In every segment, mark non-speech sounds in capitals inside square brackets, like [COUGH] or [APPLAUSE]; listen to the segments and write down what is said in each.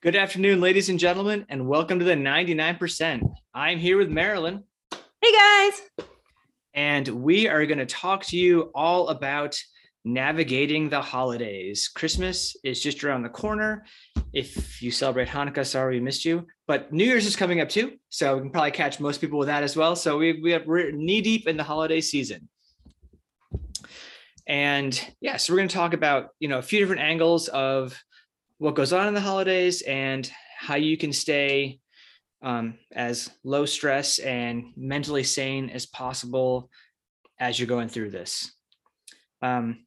Good afternoon, ladies and gentlemen, and welcome to the 99%. I'm here with Marilyn. Hey guys. And we are going to talk to you all about navigating the holidays. Christmas is just around the corner. If you celebrate Hanukkah, sorry we missed you. But New Year's is coming up too, so we can probably catch most people with that as well. So we we have, we're knee deep in the holiday season. And yeah, so we're going to talk about you know a few different angles of what goes on in the holidays and how you can stay um, as low stress and mentally sane as possible as you're going through this. Um,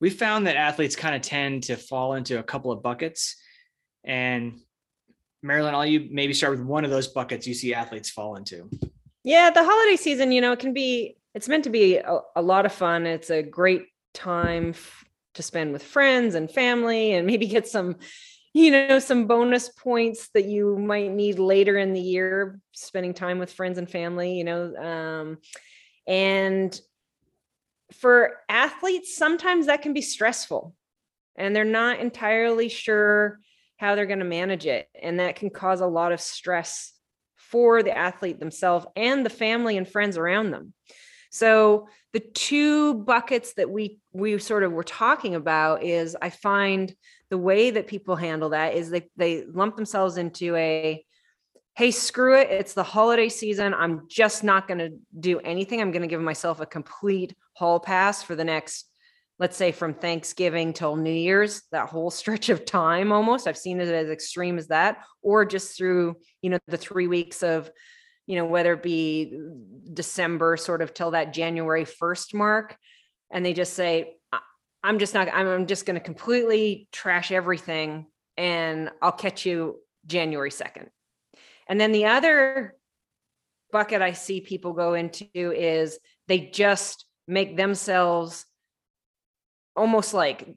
we found that athletes kind of tend to fall into a couple of buckets. And Marilyn, I'll you maybe start with one of those buckets you see athletes fall into. Yeah, the holiday season, you know, it can be, it's meant to be a, a lot of fun. It's a great time to spend with friends and family and maybe get some you know some bonus points that you might need later in the year spending time with friends and family you know um, and for athletes sometimes that can be stressful and they're not entirely sure how they're going to manage it. And that can cause a lot of stress for the athlete themselves and the family and friends around them. So the two buckets that we we sort of were talking about is I find the way that people handle that is they they lump themselves into a hey screw it it's the holiday season i'm just not going to do anything i'm going to give myself a complete hall pass for the next let's say from thanksgiving till new year's that whole [LAUGHS] stretch of time almost i've seen it as extreme as that or just through you know the 3 weeks of you know, whether it be uh, December sort of till that January 1st mark. And they just say, I'm just not, I'm just going to completely trash everything and I'll catch you January 2nd. And then the other bucket I see people go into is they just make themselves almost like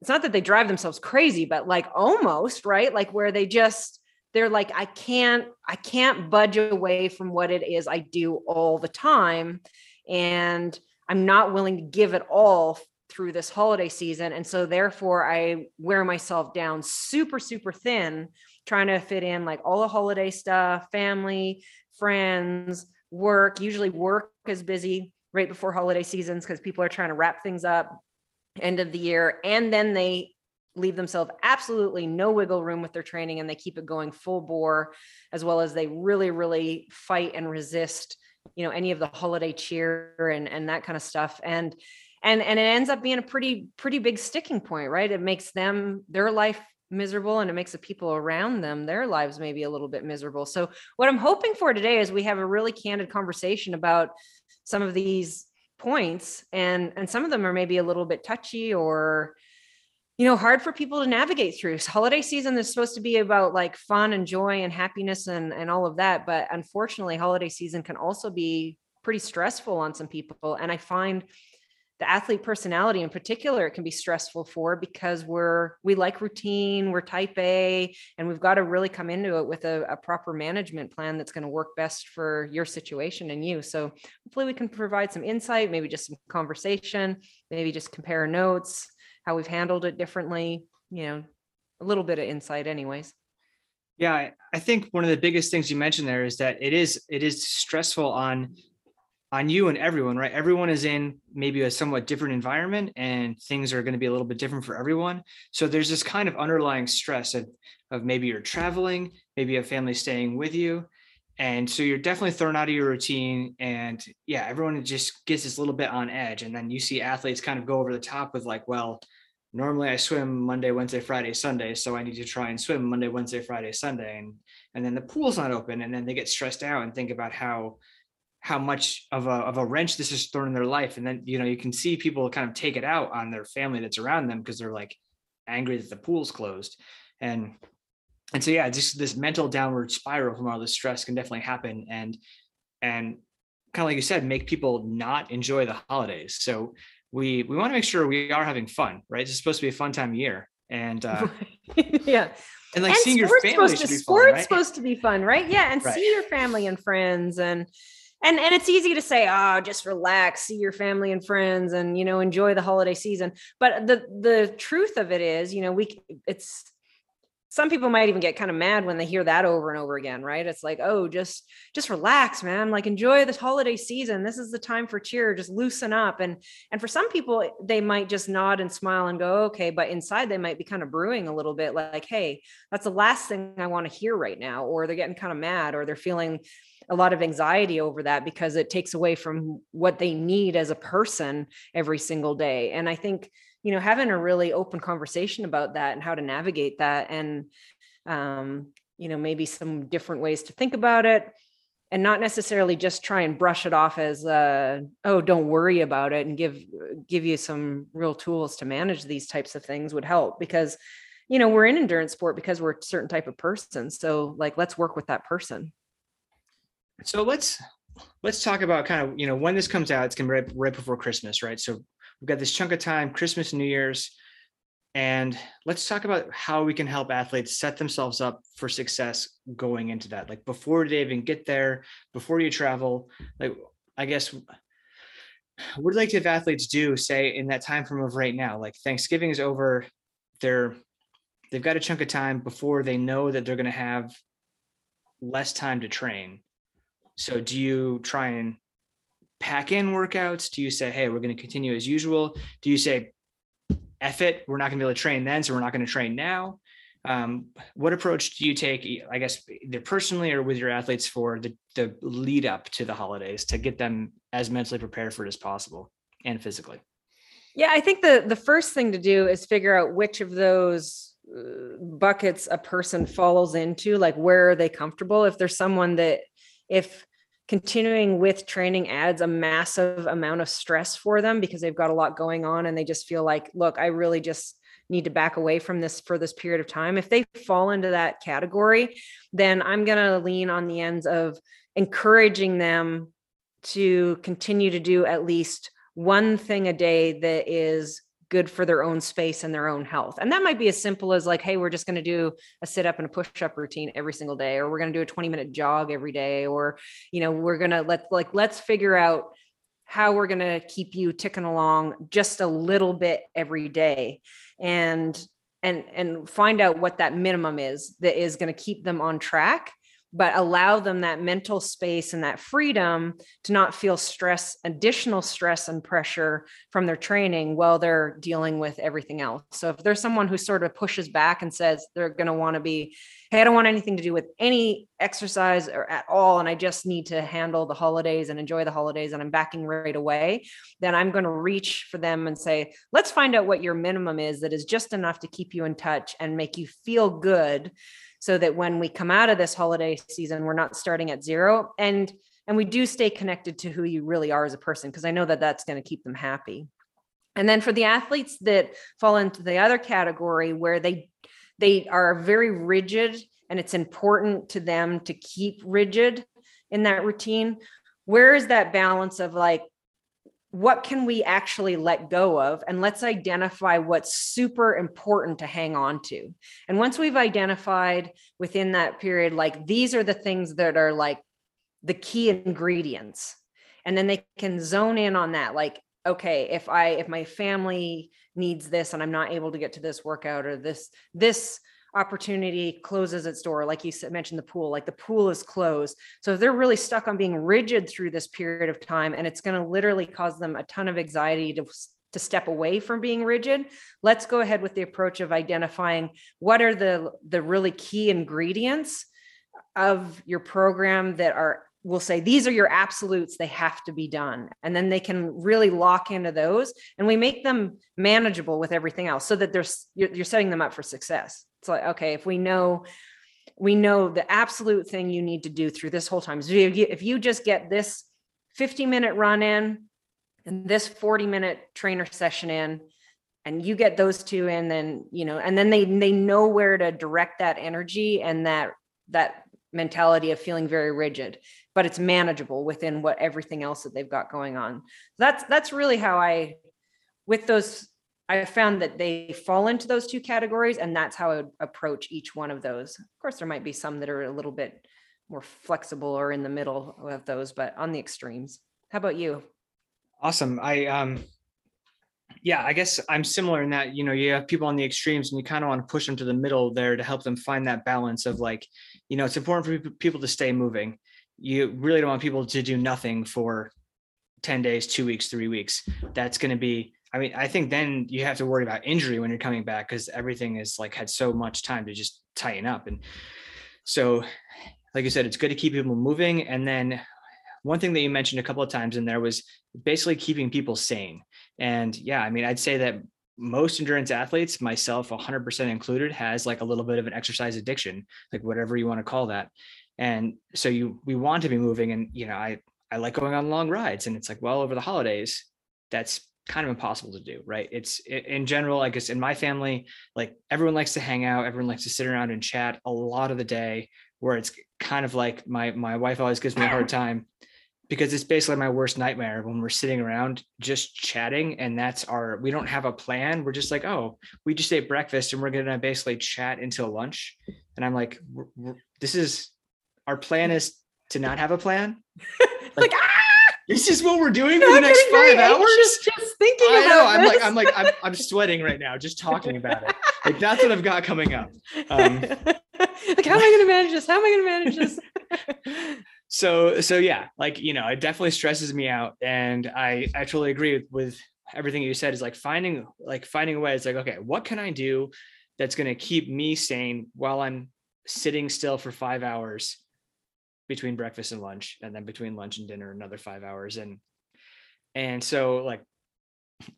it's not that they drive themselves crazy, but like almost, right? Like where they just they're like i can't i can't budge away from what it is i do all the time and i'm not willing to give it all through this holiday season and so therefore i wear myself down super super thin trying to fit in like all the holiday stuff family friends work. Usually work is busy right before holiday seasons because people are trying to wrap things up end of the year and then they leave themselves absolutely no wiggle room with their training and they keep it going full bore as well as they really really fight and resist you know any of the holiday cheer and and that kind of stuff. And and and it ends up being a pretty pretty big sticking point right? It makes them their life miserable and it makes the people around them their lives maybe a little bit miserable. So what i'm hoping for today is we have a really candid conversation about some of these points and and some of them are maybe a little bit touchy or you know hard for people to navigate through. Holiday season is supposed to be about like fun and joy and happiness and and all of that but unfortunately holiday season can also be pretty stressful on some people and i find the athlete personality in particular it can be stressful for because we're we like routine we're type a and we've got to really come into it with a, a proper management plan that's going to work best for your situation and you. So hopefully we can provide some insight maybe just some conversation maybe just compare notes how we've handled it differently, you know, a little bit of insight anyways. Yeah, I think one of the biggest things you mentioned there is that it is it is stressful on on you and everyone, right? Everyone is in maybe a somewhat different environment and things are going to be a little bit different for everyone. So there's this kind of underlying stress of, of maybe you're traveling, maybe have family staying with you. And so you're definitely thrown out of your routine. And yeah, everyone just gets this little bit on edge. And then you see athletes kind of go over the top with like, well, normally I swim Monday, Wednesday, Friday, Sunday. So I need to try and swim Monday, Wednesday, Friday, Sunday. And and then the pool's not open. And then they get stressed out and think about how how much of a of a wrench this is thrown in their life. And then you know, you can see people kind of take it out on their family that's around them because they're like angry that the pool's closed. And and so yeah, just this mental downward spiral from all this stress can definitely happen. And and kind of like you said, make people not enjoy the holidays. So we we want to make sure we are having fun, right? It's supposed to be a fun time of year, and uh, [LAUGHS] yeah, and like and seeing your family supposed to, sports fun, right? supposed to be fun, right? Yeah, and right. see your family and friends, and and and it's easy to say oh just relax see your family and friends and you know enjoy the holiday season but the the truth of it is you know we it's some people might even get kind of mad when they hear that over and over again right? It's like oh just just relax man. Like enjoy this holiday season. This is the time for cheer. Just loosen up. And and for some people eh, they might just nod and smile and go okay but inside they might be kind of brewing a little bit like hey that's the last thing i want to hear right now or they're getting kind of mad or they're feeling a lot of anxiety over that because it takes away from what they need as a person every single day. And i think you know having a really open conversation about that and how to navigate that and um, you know maybe some different ways to think about it and not necessarily just try and brush it off as uh, oh don't worry about it and give give you some real tools to manage these types of things would help because you know we're in endurance sport because we're a certain type of person so like let's work with that person. So let's let's talk about kind of you know when this comes out it's gonna be right, right before christmas right? So we've got this chunk of time christmas new year's and let's talk about how we can help athletes set themselves up for success going into that. Like before they even get there before you travel like i guess what would like to have athletes do say in that time frame of right now? Like thanksgiving is over they're they've got a chunk of time before they know that they're going to have less time to train. So do you try and pack in workouts? Do you say, hey, we're going to continue as usual? Do you say, F it, we're not going to be able to train then, so we're not going to train now? Um, what approach do you take, I guess, either personally or with your athletes for the, the lead up to the holidays to get them as mentally prepared for it as possible and physically? Yeah, I think the the first thing to do is figure out which of those uh, buckets a person falls into like where are they comfortable if there's someone that if continuing with training adds a massive amount of stress for them because they've got a lot going on and they just feel like look i really just need to back away from this for this period of time. If they fall into that category then i'm going to lean on the ends of encouraging them to continue to do at least one thing a day that is good for their own space and their own health. And that might be as simple as like, hey, we're just going to do a sit up and a push up routine every single day, or we're going to do a 20 minute jog every day, or, you know, we're going to let, like, let's figure out how we're going to keep you ticking along just a little bit every day. And, and, and find out what that minimum is that is going to keep them on track but allow them that mental space and that freedom to not feel stress, additional stress and pressure from their training while they're dealing with everything else. So if there's someone who sort of pushes back and says they're going to want to be, hey, I don't want anything to do with any exercise or at all, and I just need to handle the holidays and enjoy the holidays, and I'm backing right away, then I'm going to reach for them and say, let's find out what your minimum is that is just enough to keep you in touch and make you feel good so that when we come out of this holiday season we're not starting at zero. And and we do stay connected to who you really are as a person because i know that that's going to keep them happy. And then for the athletes that fall into the other category where they they are very rigid and it's important to them to keep rigid in that routine where is that balance of like what can we actually let go of and let's identify what's super important to hang on to. And once we've identified within that period like these are the things that are like the key ingredients and then they can zone in on that like okay if i if my family needs this and i'm not able to get to this workout or this this opportunity closes its door like you mentioned the pool like the pool is closed. So they're really stuck on being rigid through this period of time and it's going to literally cause them a ton of anxiety to to step away from being rigid. Let's go ahead with the approach of identifying what are the the really key ingredients of your program that are will say these are your absolutes. They have to be done. And then they can really lock into those and we make them manageable with everything else so that there's you're, you're setting them up for success. It's like, okay, if we know, we know the absolute thing you need to do through this whole time. So if you, if you just get this 50 minute run in and this 40 minute trainer session in, and you get those two in, then, you know, and then they, they know where to direct that energy and that, that mentality of feeling very rigid but it's manageable within what everything else that they've got going on that's that's really how i with those I found that they fall into those two categories, and that's how I would approach each one of those. Of course, there might be some that are a little bit more flexible or in the middle of those, but on the extremes. How about you? Awesome. I um yeah, I guess I'm similar in that, you know, you have people on the extremes and you kind of want to push them to the middle there to help them find that balance of like, you know, it's important for people to stay moving. You really don't want people to do nothing for 10 days, two weeks, three weeks. That's going to be, I mean, I think then you have to worry about injury when you're coming back because everything is like had so much time to just tighten up. And so, like you said, it's good to keep people moving. And then one thing that you mentioned a couple of times in there was basically keeping people sane. And yeah, I mean, I'd say that most endurance athletes, myself 100% included, has like a little bit of an exercise addiction, like whatever you want to call that. And so you we want to be moving and you know, I I like going on long rides and it's like well over the holidays that's kind of impossible to do, right? It's in general, I guess in my family, like everyone likes to hang out, everyone likes to sit around and chat a lot of the day where it's kind of like my my wife always gives me a hard time because it's basically my worst nightmare when we're sitting around just chatting and that's our we don't have a plan. We're just like oh we just ate breakfast and we're going to basically chat until lunch. And i'm like we're, we're, this is our plan is to not have a plan? [LAUGHS] Like, like ah! this is what we're doing for the next five hours? just, just thinking i know i'm this. like i'm like I'm, I'm sweating right now just talking about it. Like that's what i've got coming up. Um, [LAUGHS] like how am i going to manage this? How am i going to manage this [LAUGHS] so so yeah like you know it definitely stresses me out and i i totally agree with, with everything you said is like finding like finding a way it's like okay what can i do that's going to keep me sane while i'm sitting still for five hours between breakfast and lunch and then between lunch and dinner another five hours and and so like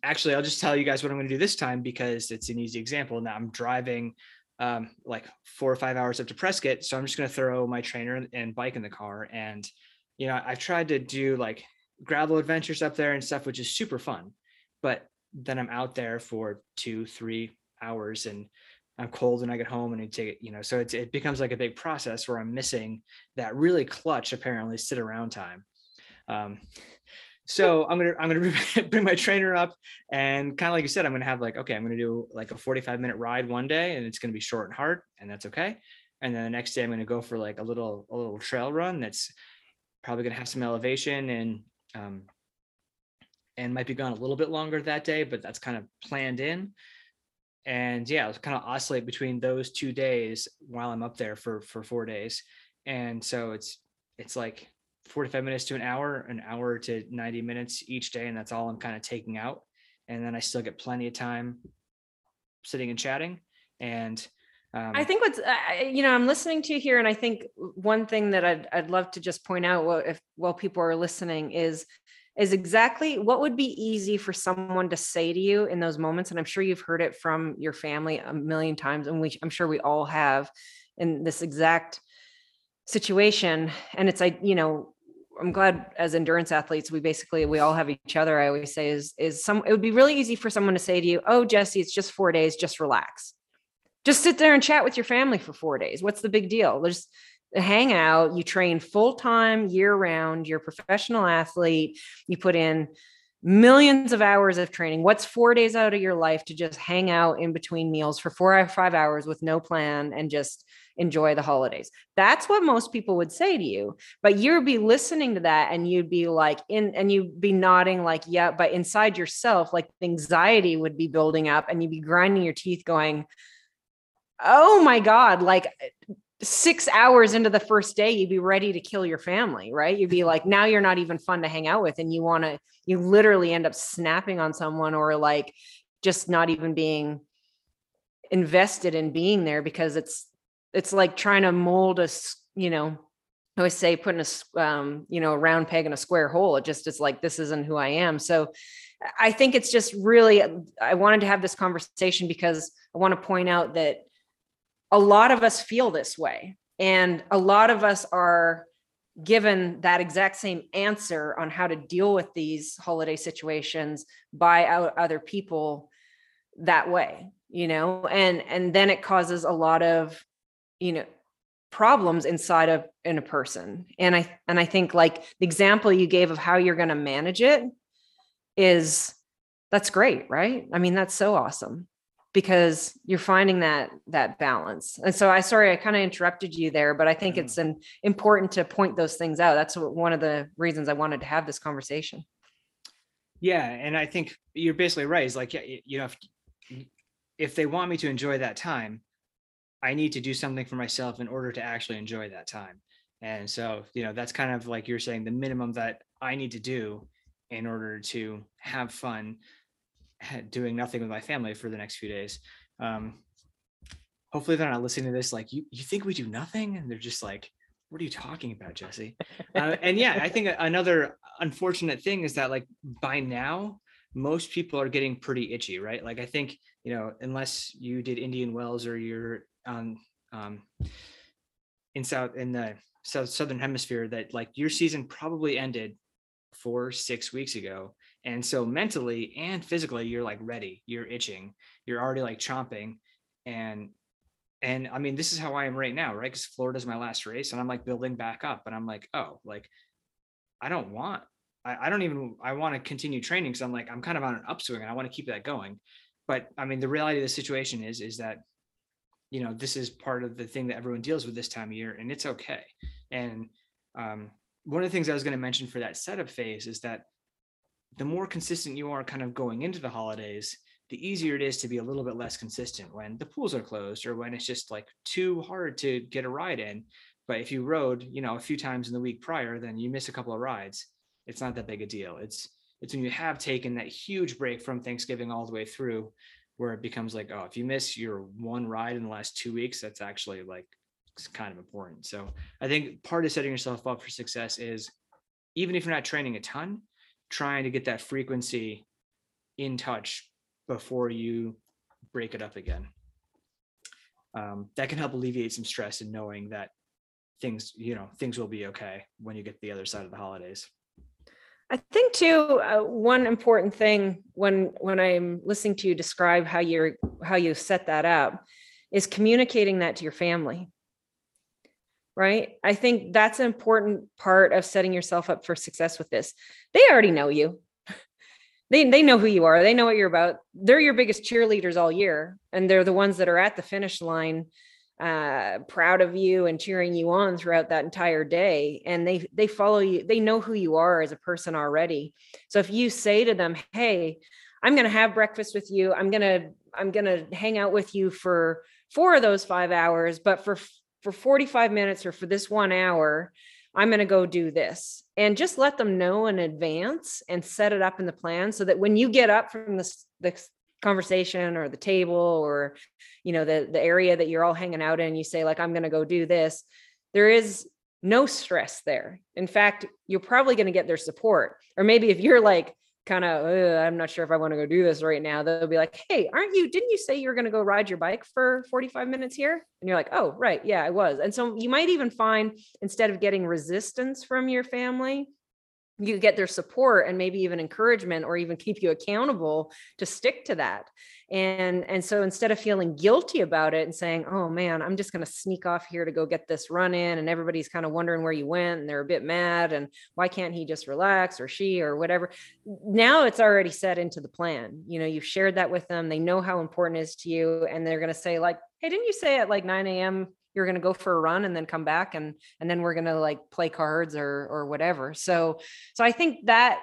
actually i'll just tell you guys what i'm going to do this time because it's an easy example. Now i'm driving um, like four or five hours up to Prescott. So I'm just going to throw my trainer and bike in the car. And, you know, I've tried to do like gravel adventures up there and stuff, which is super fun. But then I'm out there for two, three hours and I'm cold and I get home and I take it, you know, so it's, it becomes like a big process where I'm missing that really clutch, apparently sit around time. Um, so I'm gonna I'm gonna [LAUGHS] bring my trainer up and kind of like you said, I'm gonna have like okay, I'm gonna do like a 45 minute ride one day, and it's gonna be short and hard, and that's okay. And then the next day, I'm gonna go for like a little a little trail run that's probably gonna have some elevation and um, and might be gone a little bit longer that day, but that's kind of planned in. And yeah, I'll kind of oscillate between those two days while I'm up there for for four days. And so it's it's like 45 minutes to an hour, an hour to 90 minutes each day. And that's all I'm kind of taking out. And then I still get plenty of time sitting and chatting. And um, I think what's, uh, you know, I'm listening to here. And I think one thing that I'd, I'd love to just point out while, if, while people are listening is, is exactly what would be easy for someone to say to you in those moments. And I'm sure you've heard it from your family a million times. And we, I'm sure we all have in this exact situation. And it's like, you know, I'm glad as endurance athletes, we basically we all have each other. I always say is is some it would be really easy for someone to say to you, "Oh, Jesse, it's just four days. Just relax. Just sit there and chat with your family for four days. What's the big deal? Just hang out. You train full time, year round. You're a professional athlete. You put in millions of hours of training. What's four days out of your life to just hang out in between meals for four or five hours with no plan and just enjoy the holidays. That's what most people would say to you. But you'd be listening to that and you'd be like in and you'd be nodding like, yeah, but inside yourself, like anxiety would be building up and you'd be grinding your teeth going, oh my God, like six hours into the first day, you'd be ready to kill your family, right? You'd be like, now you're not even fun to hang out with. And you want to, you literally end up snapping on someone or like just not even being invested in being there because it's it's like trying to mold a you know I always say putting a um, you know a round peg in a square hole. It just is like this isn't who I am. So I think it's just really I wanted to have this conversation because I want to point out that a lot of us feel this way, and a lot of us are given that exact same answer on how to deal with these holiday situations by other people that way you know and and then it causes a lot of you know problems inside of in a person and i and i think like the example you gave of how you're going to manage it is that's great right i mean that's so awesome because you're finding that that balance. And so I sorry I kind of interrupted you there, but I think No. it's an important to point those things out. That's what, one of the reasons I wanted to have this conversation. Yeah, and I think you're basically right. It's like, you know, if, if they want me to enjoy that time, I need to do something for myself in order to actually enjoy that time. And so, you know, that's kind of like you're saying the minimum that I need to do in order to have fun doing nothing with my family for the next few days. Um, hopefully they're not listening to this like you you think we do nothing and they're just like what are you talking about jesse uh, [LAUGHS] and yeah i think another unfortunate thing is that like by now most people are getting pretty itchy right like i think you know unless you did indian wells or you're on um in south in the south southern hemisphere that like your season probably ended four six weeks ago and so mentally and physically you're like ready you're itching you're already like chomping and and I mean, this is how I am right now, right? Because Florida's my last race, and I'm like building back up, and I'm like, oh, like I don't want, I, I don't even, I want to continue training because I'm like, I'm kind of on an upswing, and I want to keep that going. But I mean, the reality of the situation is, is that, you know, this is part of the thing that everyone deals with this time of year, and it's okay. And um, one of the things I was going to mention for that setup phase is that the more consistent you are, kind of going into the holidays, the easier it is to be a little bit less consistent when the pools are closed or when it's just like too hard to get a ride in. But if you rode, you know, a few times in the week prior, then you miss a couple of rides. It's not that big a deal. It's it's when you have taken that huge break from Thanksgiving all the way through where it becomes like, oh, if you miss your one ride in the last two weeks, that's actually like kind of important. So I think part of setting yourself up for success is even if you're not training a ton, trying to get that frequency in touch before you break it up again. Um, that can help alleviate some stress in knowing that things, you know, things will be okay when you get the other side of the holidays. I think too uh, one important thing when when I'm listening to you describe how you're how you set that up is communicating that to your family. Right? I think that's an important part of setting yourself up for success with this. They already know you. [LAUGHS] They they know who you are. They know what you're about. They're your biggest cheerleaders all year and they're the ones that are at the finish line uh proud of you and cheering you on throughout that entire day. And they they follow you they know who you are as a person already. So if you say to them hey i'm going to have breakfast with you. I'm going to i'm going to hang out with you for four of those 5 hours but for for 45 minutes or for this 1 hour i'm going to go do this. And just let them know in advance and set it up in the plan so that when you get up from this the conversation or the table or you know the the area that you're all hanging out in you say like i'm going to go do this there is no stress there. In fact you're probably going to get their support. Or maybe if you're like kind of i'm not sure if i want to go do this right now they'll be like hey aren't you didn't you say you're going to go ride your bike for 45 minutes here? And you're like oh right yeah i was. And so you might even find instead of getting resistance from your family you get their support and maybe even encouragement or even keep you accountable to stick to that. And and so instead of feeling guilty about it and saying oh man i'm just going to sneak off here to go get this run in and everybody's kind of wondering where you went and they're a bit mad and why can't he just relax or she or whatever now it's already set into the plan. You know you've shared that with them they know how important it is to you and they're going to say like hey didn't you say at like 9 a.m you're going to go for a run and then come back and and then we're going to like play cards or or whatever. So so i think that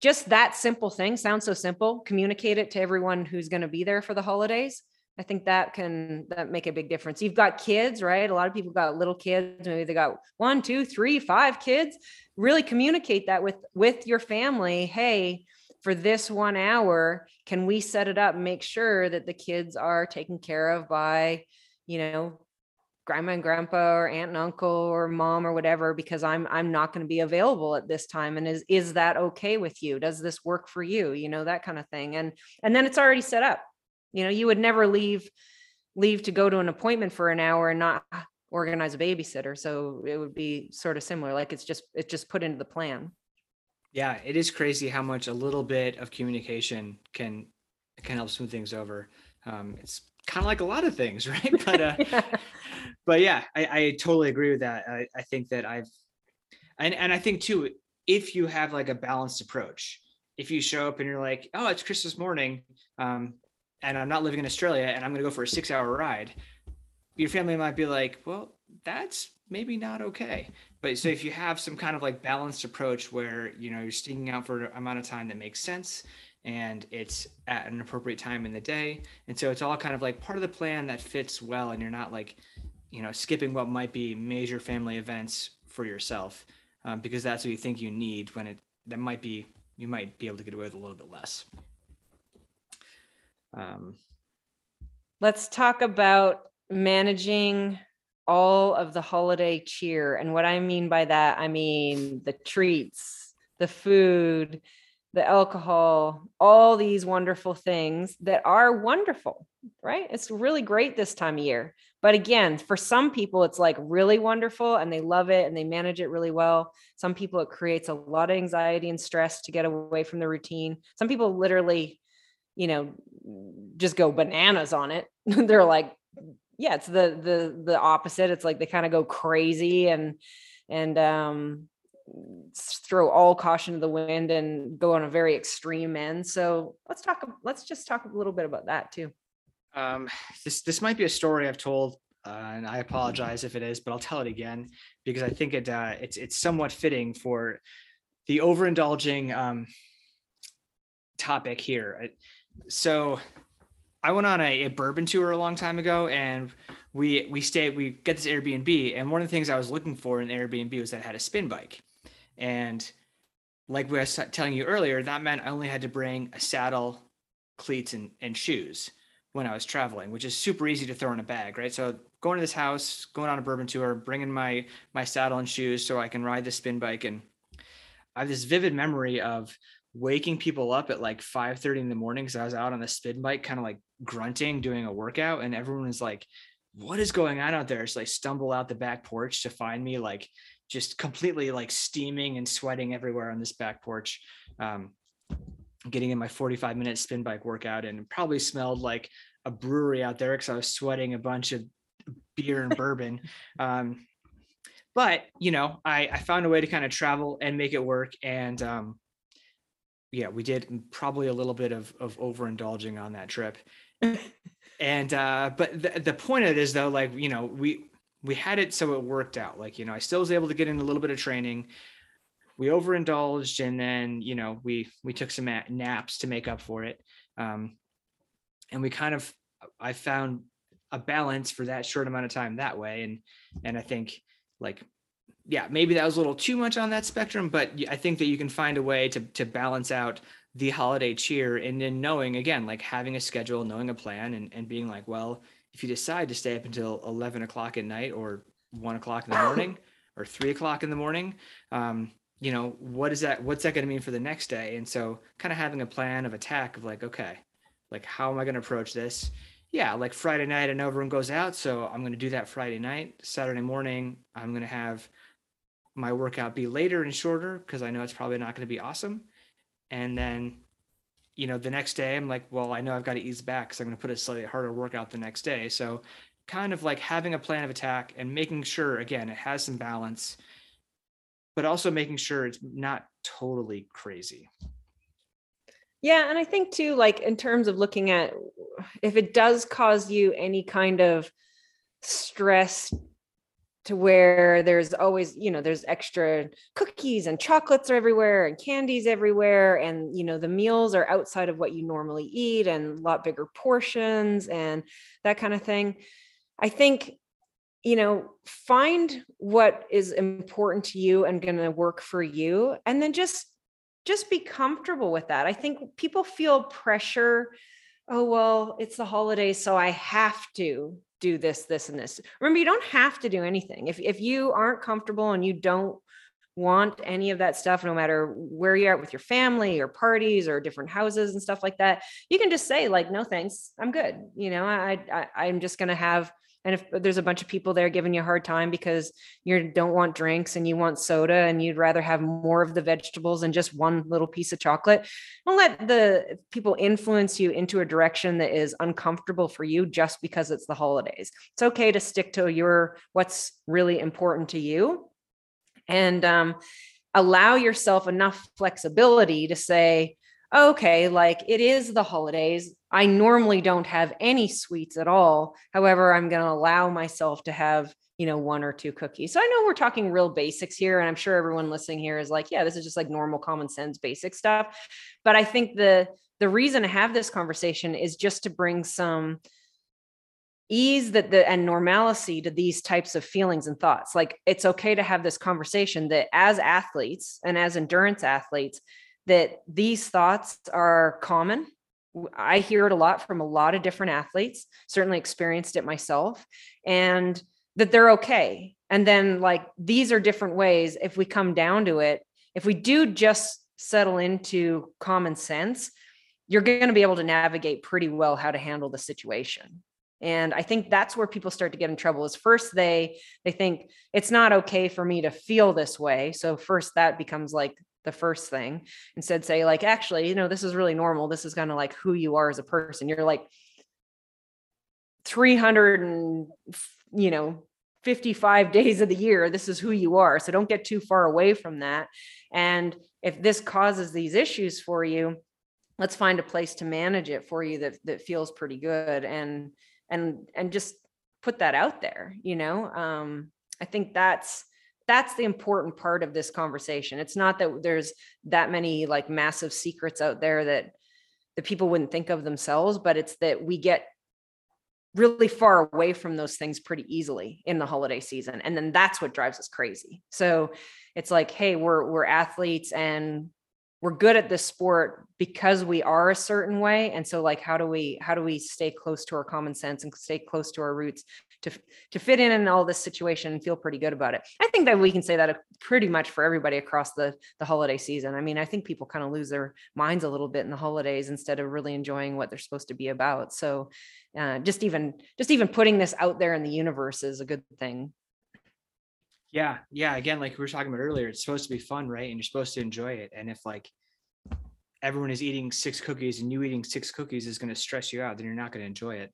just that simple thing sounds so simple communicate it to everyone who's going to be there for the holidays. I think that can that make a big difference. You've got kids right? A lot of people got little kids maybe they got one two three five kids. Really communicate that with with your family. Hey for this one hour can we set it up and make sure that the kids are taken care of by you know grandma and grandpa or aunt and uncle or mom or whatever because i'm i'm not going to be available at this time and is is that okay with you? Does this work for you? You know that kind of thing and and then it's already set up. You know you would never leave leave to go to an appointment for an hour and not organize a babysitter so it would be sort of similar like it's just it's just put into the plan. Yeah, it is crazy how much a little bit of communication can can help smooth things over. Um, it's kind of like a lot of things, [LAUGHS] right? [LAUGHS] But uh, Yeah. but yeah, I, I totally agree with that. I, I think that I've and and I think too, if you have like a balanced approach, if you show up and you're like, oh, it's Christmas morning, um, and I'm not living in Australia and I'm going to go for a six hour ride, your family might be like, well, that's maybe not okay. But so if you have some kind of like balanced approach where, you know, you're sticking out for an amount of time that makes sense and it's at an appropriate time in the day. And so it's all kind of like part of the plan that fits well. And you're not like, you know, skipping what might be major family events for yourself um, because that's what you think you need when it, that might be, you might be able to get away with a little bit less. Um, Let's talk about managing all of the holiday cheer. And what I mean by that, I mean the treats, the food, the alcohol, all these wonderful things that are wonderful, right? It's really great this time of year. But again, for some people, it's like really wonderful and they love it and they manage it really well. Some people, it creates a lot of anxiety and stress to get away from the routine. Some people literally, you know, just go bananas on it. [LAUGHS] They're like, yeah, it's the the the opposite. It's like they kind of go crazy and and um throw all caution to the wind and go on a very extreme end. So let's talk. Let's just talk a little bit about that too. Um, this this might be a story I've told, uh, and I apologize if it is, but I'll tell it again because I think it uh, it's it's somewhat fitting for the overindulging um, topic here. So I went on a, a, bourbon tour a long time ago, and we we stayed. We get this Airbnb, and one of the things I was looking for in Airbnb was that it had a spin bike. And like we were telling you earlier, that meant I only had to bring a saddle, cleats, and, and shoes when I was traveling, which is super easy to throw in a bag, right? So going to this house, going on a bourbon tour, bringing my my saddle and shoes so I can ride the spin bike, and I have this vivid memory of waking people up at like 5 30 in the morning because I was out on the spin bike, kind of like grunting, doing a workout, and everyone was like, What is going on out there? So I stumble out the back porch to find me like just completely like steaming and sweating everywhere on this back porch. Um, getting in my 45 minute spin bike workout and probably smelled like a brewery out there because I was sweating a bunch of beer and bourbon. [LAUGHS] Um, but you know, I, I found a way to kind of travel and make it work. And um, yeah, we did probably a little bit of, of overindulging on that trip. [LAUGHS] and uh, but the, the point of it is though, like, you know, we we had it so it worked out. Like, you know, I still was able to get in a little bit of training. We overindulged and then, you know, we we took some naps to make up for it. Um, and we kind of I found a balance for that short amount of time that way. And and I think like yeah, maybe that was a little too much on that spectrum, but I think that you can find a way to to balance out the holiday cheer and then knowing again, like having a schedule, knowing a plan and, and being like, well, if you decide to stay up until 11 o'clock at night or one o'clock in the morning [COUGHS] or three o'clock in the morning, um, you know, what is that? What's that going to mean for the next day? And so kind of having a plan of attack of like, okay, like, how am I going to approach this? Yeah, like Friday night, I know everyone goes out. So I'm going to do that Friday night. Saturday morning, I'm going to have my workout be later and shorter because I know it's probably not going to be awesome. And then you know, the next day I'm like, well, I know I've got to ease back because I'm going to put a slightly harder workout the next day. So, kind of like having a plan of attack and making sure, again, it has some balance, but also making sure it's not totally crazy. Yeah. And I think too, like in terms of looking at if it does cause you any kind of stress to where there's always you know there's extra cookies and chocolates are everywhere and candies everywhere and you know the meals are outside of what you normally eat and a lot bigger portions and that kind of thing. I think you know find what is important to you and going to work for you and then just just be comfortable with that. I think people feel pressure oh well it's the holidays so i have to do this, this, and this. Remember, you don't have to do anything. If if you aren't comfortable and you don't want any of that stuff, no matter where you're at with your family or parties or different houses and stuff like that, you can just say like, no, thanks, I'm good. You know, I, I I'm just gonna have and if there's a bunch of people there giving you a hard time because you don't want drinks and you want soda and you'd rather have more of the vegetables and just one little piece of chocolate, don't let the people influence you into a direction that is uncomfortable for you just because it's the holidays. It's okay to stick to your what's really important to you and um, allow yourself enough flexibility to say, okay, like it is the holidays I normally don't have any sweets at all. However, I'm going to allow myself to have, you know, one or two cookies. So I know we're talking real basics here. And I'm sure everyone listening here is like, yeah, this is just like normal common sense basic stuff. But I think the, the reason to have this conversation is just to bring some ease that the and normalcy to these types of feelings and thoughts like it's okay to have this conversation that as athletes and as endurance athletes that these thoughts are common i hear it a lot from a lot of different athletes certainly experienced it myself and that they're okay. And then like these are different ways if we come down to it. If we do just settle into common sense you're going to be able to navigate pretty well how to handle the situation. And i think that's where people start to get in trouble is first they they think it's not okay for me to feel this way. So first that becomes like the first thing instead say like actually you know this is really normal. This is kind of like who you are as a person. You're like 300 and you know 55 [LAUGHS] days of the year this is who you are. So don't get too far away from that. And if this causes these issues for you let's find a place to manage it for you that that feels pretty good and and and just put that out there you know? Um i think that's that's the important part of this conversation. It's not that there's that many like massive secrets out there that the people wouldn't think of themselves but it's that we get really far away from those things pretty easily in the holiday season and then that's what drives us crazy. So it's like hey we're we're athletes and we're good at this sport because we are a certain way and so like how do we how do we stay close to our common sense and stay close to our roots to to fit in in all this situation and feel pretty good about it? I think that we can say that pretty much for everybody across the the holiday season. I mean i think people kind of lose their minds a little bit in the holidays instead of really enjoying what they're supposed to be about. So uh, just even just even putting this out there in the universe is a good thing yeah yeah again like we were talking about earlier it's supposed to be fun right? And you're supposed to enjoy it. And if like everyone is eating six cookies and you eating six cookies is going to stress you out then you're not going to enjoy it.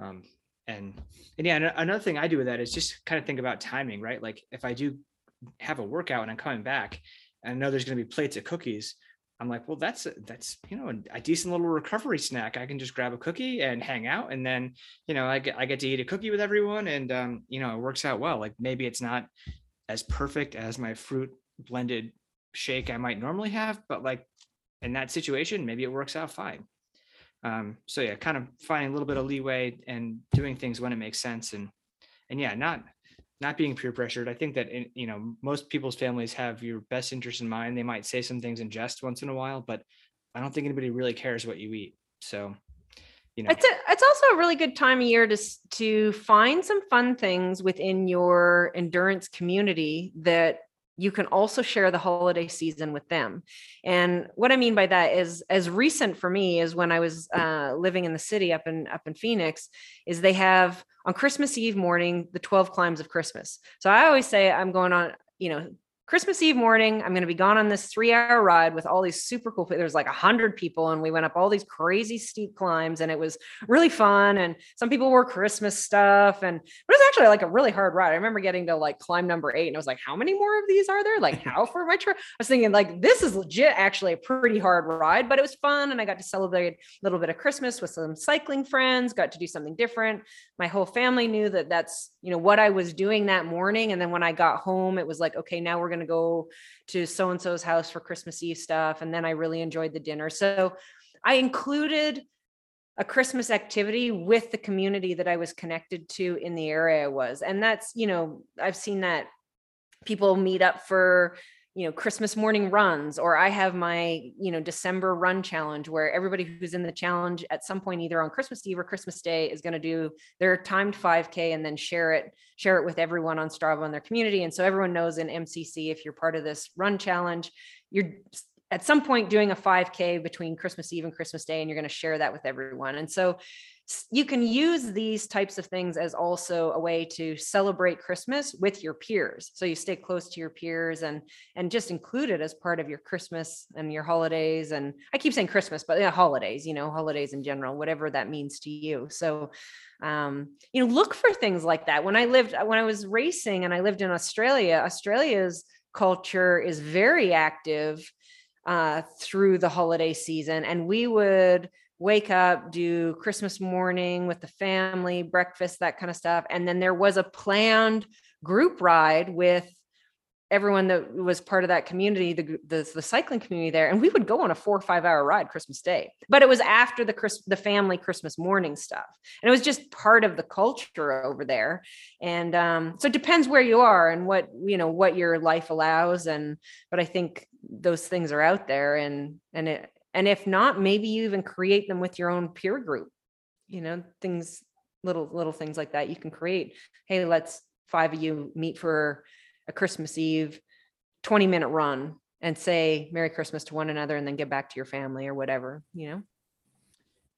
Um and and yeah another thing i do with that is just kind of think about timing right? Like if i do have a workout and i'm coming back and i know there's going to be plates of cookies I'm like, well, that's a, that's you know a, decent little recovery snack. I can just grab a cookie and hang out, and then you know I get I get to eat a cookie with everyone, and um, you know it works out well. Like maybe it's not as perfect as my fruit blended shake I might normally have, but like in that situation, maybe it works out fine. Um, so yeah, kind of finding a little bit of leeway and doing things when it makes sense, and and yeah, not not being peer pressured. I think that in, you know most people's families have your best interest in mind. They might say some things in jest once in a while, but I don't think anybody really cares what you eat. So, you know, it's a, it's also a really good time of year to to find some fun things within your endurance community that you can also share the holiday season with them. And what I mean by that is as recent for me is when I was uh, living in the city up in up in Phoenix, is they have on Christmas Eve morning the 12 climbs of Christmas. So I always say I'm going on, you know, Christmas Eve morning, I'm going to be gone on this three hour ride with all these super cool. People. There's like a hundred people, and we went up all these crazy steep climbs, and it was really fun. And some people wore Christmas stuff, and but it was actually like a really hard ride. I remember getting to like climb number eight, and I was like, "How many more of these are there? Like, [LAUGHS] how far my trip?" I was thinking, like, this is legit, actually a pretty hard ride, but it was fun, and I got to celebrate a little bit of Christmas with some cycling friends. Got to do something different. My whole family knew that that's you know what I was doing that morning, and then when I got home, it was like, okay, now we're going to go to so and so's house for Christmas Eve stuff. And then I really enjoyed the dinner. So I included a Christmas activity with the community that I was connected to in the area I was. And that's, you know, I've seen that people meet up for you know christmas morning runs or i have my you know december run challenge where everybody who's in the challenge at some point either on christmas eve or christmas day is going to do their timed 5k and then share it share it with everyone on strava in their community. And so everyone knows in mcc if you're part of this run challenge you're at some point doing a 5k between christmas eve and christmas day and you're going to share that with everyone. And so you can use these types of things as also a way to celebrate christmas with your peers. So you stay close to your peers and and just include it as part of your christmas and your holidays. And i keep saying christmas but yeah holidays you know holidays in general whatever that means to you. So um, you know look for things like that. When i lived when i was racing and i lived in australia australia's culture is very active uh, through the holiday season and we would wake up, do Christmas morning with the family, breakfast, that kind of stuff. And then there was a planned group ride with everyone that was part of that community, the, the, the cycling community there, and we would go on a four or five hour ride Christmas Day. But it was after the Chris, the family Christmas morning stuff, and it was just part of the culture over there. And um, so it depends where you are and what you know what your life allows. And but I think those things are out there, and and it and if not, maybe you even create them with your own peer group. You know, things little little things like that you can create. Hey, let's five of you meet for a Christmas Eve 20 minute run and say Merry Christmas to one another and then get back to your family or whatever, you know?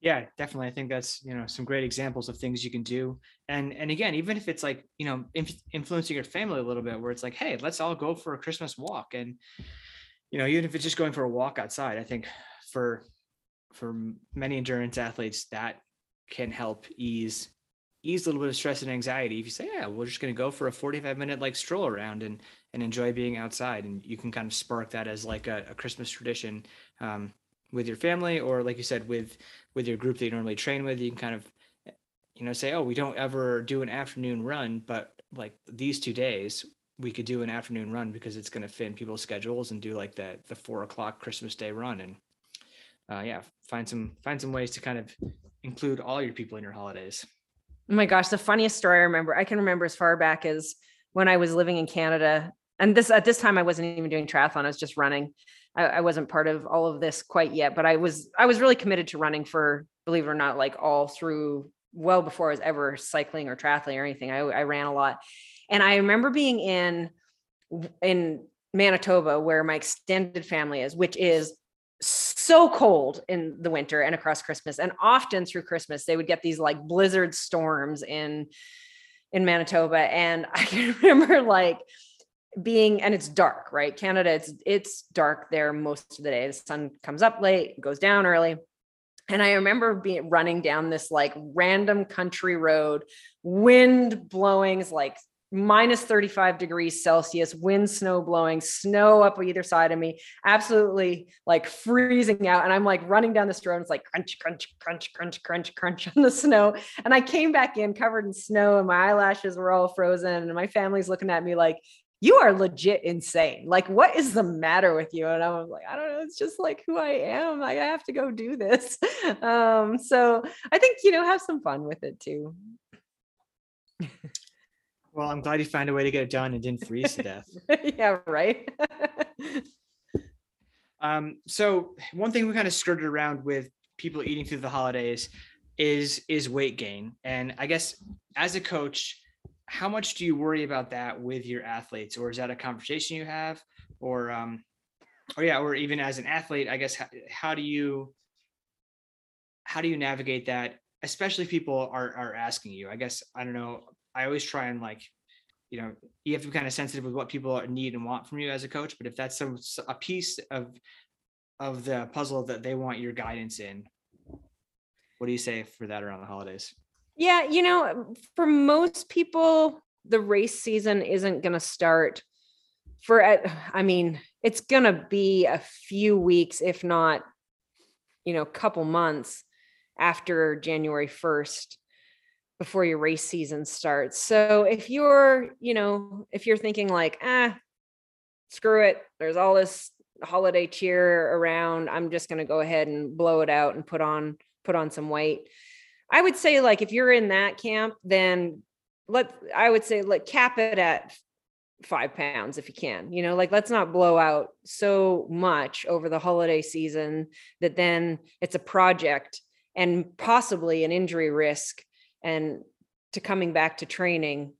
Yeah, definitely. I think that's, you know, some great examples of things you can do. And, and again, even if it's like, you know, inf- influencing your family a little bit where it's like, Hey, let's all go for a Christmas walk. And, you know, even if it's just going for a walk outside, I think for, for many endurance athletes that can help ease ease a little bit of stress and anxiety. If you say yeah we're just going to go for a 45 minute like stroll around and and enjoy being outside and you can kind of spark that as like a, a christmas tradition um, with your family or like you said with with your group that you normally train with you can kind of you know say oh we don't ever do an afternoon run but like these two days we could do an afternoon run because it's going to fit in people's schedules and do like the the four o'clock christmas day run and uh, yeah find some find some ways to kind of include all your people in your holidays Oh my gosh, the funniest story I remember, I can remember as far back as when I was living in Canada. And this at this time I wasn't even doing triathlon, I was just running. I, I wasn't part of all of this quite yet, but I was I was really committed to running for, believe it or not, like all through well before I was ever cycling or triathlon or anything. I, I ran a lot. And I remember being in in Manitoba where my extended family is, which is so cold in the winter and across Christmas. And often through Christmas, they would get these like blizzard storms in in Manitoba. And [LAUGHS] I can remember like being and it's dark, right? Canada, it's it's dark there most of the day. The sun comes up late, goes down early. And I remember being running down this like random country road, wind blowing, like minus 35 degrees Celsius, wind, snow blowing, snow up either side of me, absolutely like freezing out. And I'm like running down this road. And it's like crunch, crunch, crunch, crunch, crunch, crunch on the [LAUGHS] snow. And I came back in covered in snow and my eyelashes were all frozen. And my family's looking at me like, you are legit insane. Like, what is the matter with you? And I was like, I don't know. It's just like who I am. I have to go do this. [LAUGHS] Um, so I think, you know, have some fun with it too. [LAUGHS] Well, I'm glad you found a way to get it done and didn't freeze to death. [LAUGHS] yeah, right. [LAUGHS] um, so one thing we kind of skirted around with people eating through the holidays is is weight gain. And I guess as a coach, how much do you worry about that with your athletes, or is that a conversation you have, or um, or yeah, or even as an athlete, I guess how, how do you how do you navigate that especially people are are asking you i guess i don't know I always try and like, you know, you have to be kind of sensitive with what people need and want from you as a coach. But if that's some a piece of of the puzzle that they want your guidance in, what do you say for that around the holidays? Yeah, you know, for most people, the race season isn't going to start for I mean, it's going to be a few weeks if not you know, a couple months after January 1st before your race season starts. So if you're, you know, if you're thinking like, ah, screw it, there's all this holiday cheer around, I'm just going to go ahead and blow it out and put on put on some weight. I would say like if you're in that camp, then let I would say like cap it at five pounds if you can you know like let's not blow out so much over the holiday season that then it's a project and possibly an injury risk and to coming back to training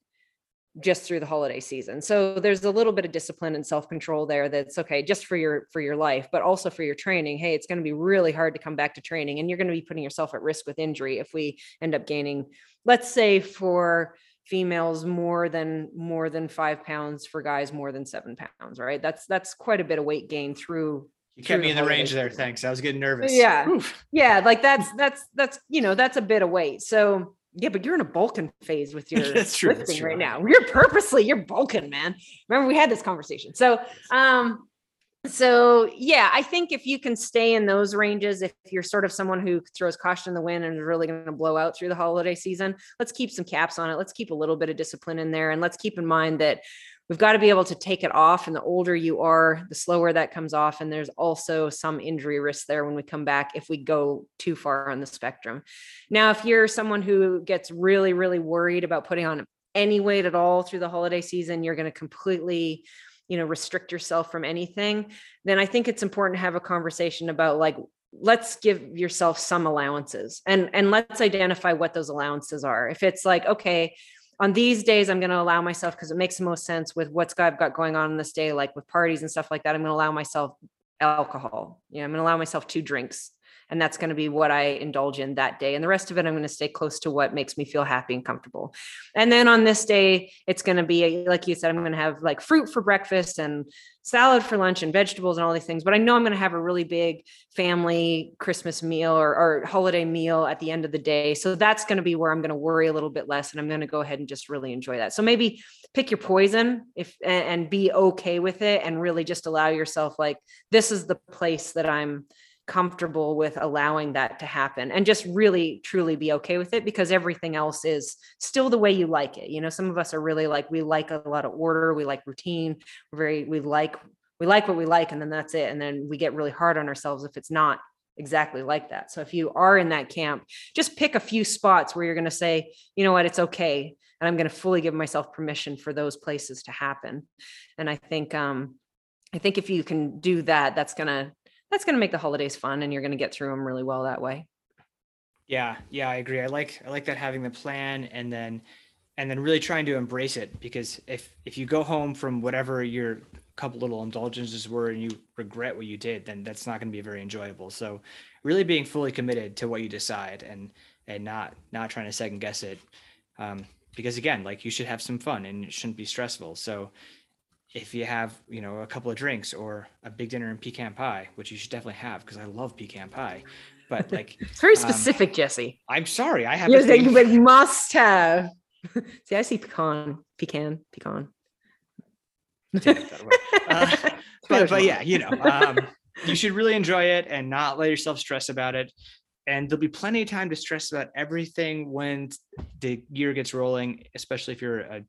just through the holiday season. So there's a little bit of discipline and self-control there that's okay just for your for your life, but also for your training. Hey, it's going to be really hard to come back to training and you're going to be putting yourself at risk with injury if we end up gaining let's say for females more than more than 5 pounds for guys more than 7 pounds, right? That's that's quite a bit of weight gain through you kept me in the range there. Thanks. I was getting nervous. Yeah. Oof. Yeah. Like that's, that's, that's, you know, that's a bit of weight. So yeah, but you're in a bulking phase with [LAUGHS] your that's true, lifting that's right now. You're purposely, you're bulking, man. Remember we had this conversation. So, um, so yeah, I think if you can stay in those ranges, if you're sort of someone who throws caution in the wind and is really going to blow out through the holiday season, let's keep some caps on it. Let's keep a little bit of discipline in there, and let's keep in mind that we've got to be able to take it off. And the older you are, the slower that comes off. And there's also some injury risk there when we come back if we go too far on the spectrum. Now, if you're someone who gets really, really worried about putting on any weight at all through the holiday season, you're going to completely you know restrict yourself from anything then i think it's important to have a conversation about like let's give yourself some allowances and and let's identify what those allowances are if it's like okay on these days i'm going to allow myself because it makes the most sense with what's I've got going on in this day like with parties and stuff like that i'm going to allow myself alcohol. Yeah i'm going to allow myself two drinks and that's going to be what I indulge in that day. And the rest of it, I'm going to stay close to what makes me feel happy and comfortable. And then on this day, it's going to be like you said, I'm going to have like fruit for breakfast and salad for lunch and vegetables and all these things. But I know I'm going to have a really big family Christmas meal or, or holiday meal at the end of the day. So that's going to be where I'm going to worry a little bit less, and I'm going to go ahead and just really enjoy that. So maybe pick your poison if and be okay with it, and really just allow yourself like this is the place that I'm comfortable with allowing that to happen and just really truly be okay with it because everything else is still the way you like it. You know some of us are really like we like a lot of order we like routine we're very we like we like what we like and then that's it. And then we get really hard on ourselves if it's not exactly like that. So if you are in that camp just pick a few spots where you're going to say you know what? It's okay. And i'm going to fully give myself permission for those places to happen. And i think um i think if you can do that that's going to that's going to make the holidays fun and you're going to get through them really well that way. Yeah yeah i agree i like i like that having the plan and then and then really trying to embrace it because if if you go home from whatever your couple little indulgences were and you regret what you did then that's not going to be very enjoyable. So really being fully committed to what you decide and and not not trying to second guess it um, because again like you should have some fun and it shouldn't be stressful. So if you have you know a couple of drinks or a big dinner and pecan pie which you should definitely have because i love pecan pie. But [LAUGHS] like it's very um, specific um, jesse. I'm sorry i have yes, you like must have. [LAUGHS] See i see pecan pecan pecan. [LAUGHS] Uh, but, but yeah you know um, you should really enjoy it and not let yourself stress about it. And there'll be plenty of time to stress about everything when the year gets rolling especially if you're a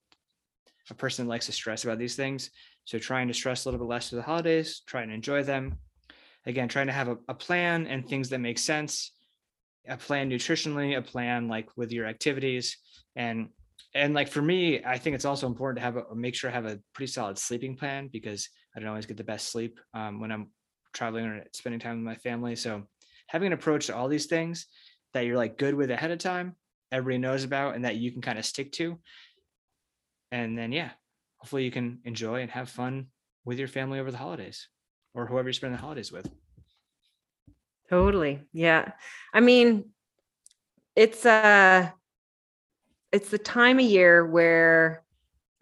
a person likes to stress about these things. So trying to stress a little bit less through the holidays, trying to enjoy them. Again, trying to have a, a plan and things that make sense, a plan nutritionally, a plan like with your activities. And and like for me, I think it's also important to have a make sure I have a pretty solid sleeping plan because I don't always get the best sleep um, when I'm traveling or spending time with my family. So having an approach to all these things that you're like good with ahead of time, everybody knows about, and that you can kind of stick to and then yeah hopefully you can enjoy and have fun with your family over the holidays or whoever you spend the holidays with. Totally yeah. I mean it's uh it's the time of year where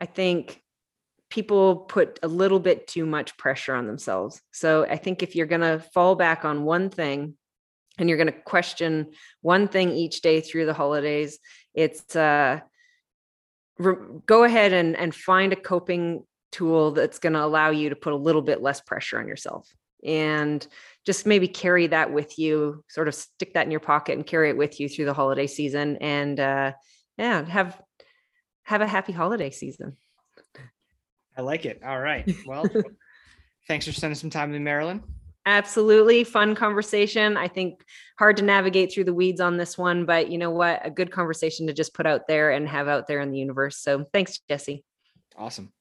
i think people put a little bit too much pressure on themselves. So i think if you're going to fall back on one thing and you're going to question one thing each day through the holidays it's uh re- go ahead and and find a coping tool that's going to allow you to put a little bit less pressure on yourself. And just maybe carry that with you sort of stick that in your pocket and carry it with you through the holiday season and uh yeah have have a happy holiday season. I like it. All right. [LAUGHS] Well thanks for spending some time in marilyn Absolutely fun conversation. I think hard to navigate through the weeds on this one, but you know what? A good conversation to just put out there and have out there in the universe. So thanks, Jesse. Awesome.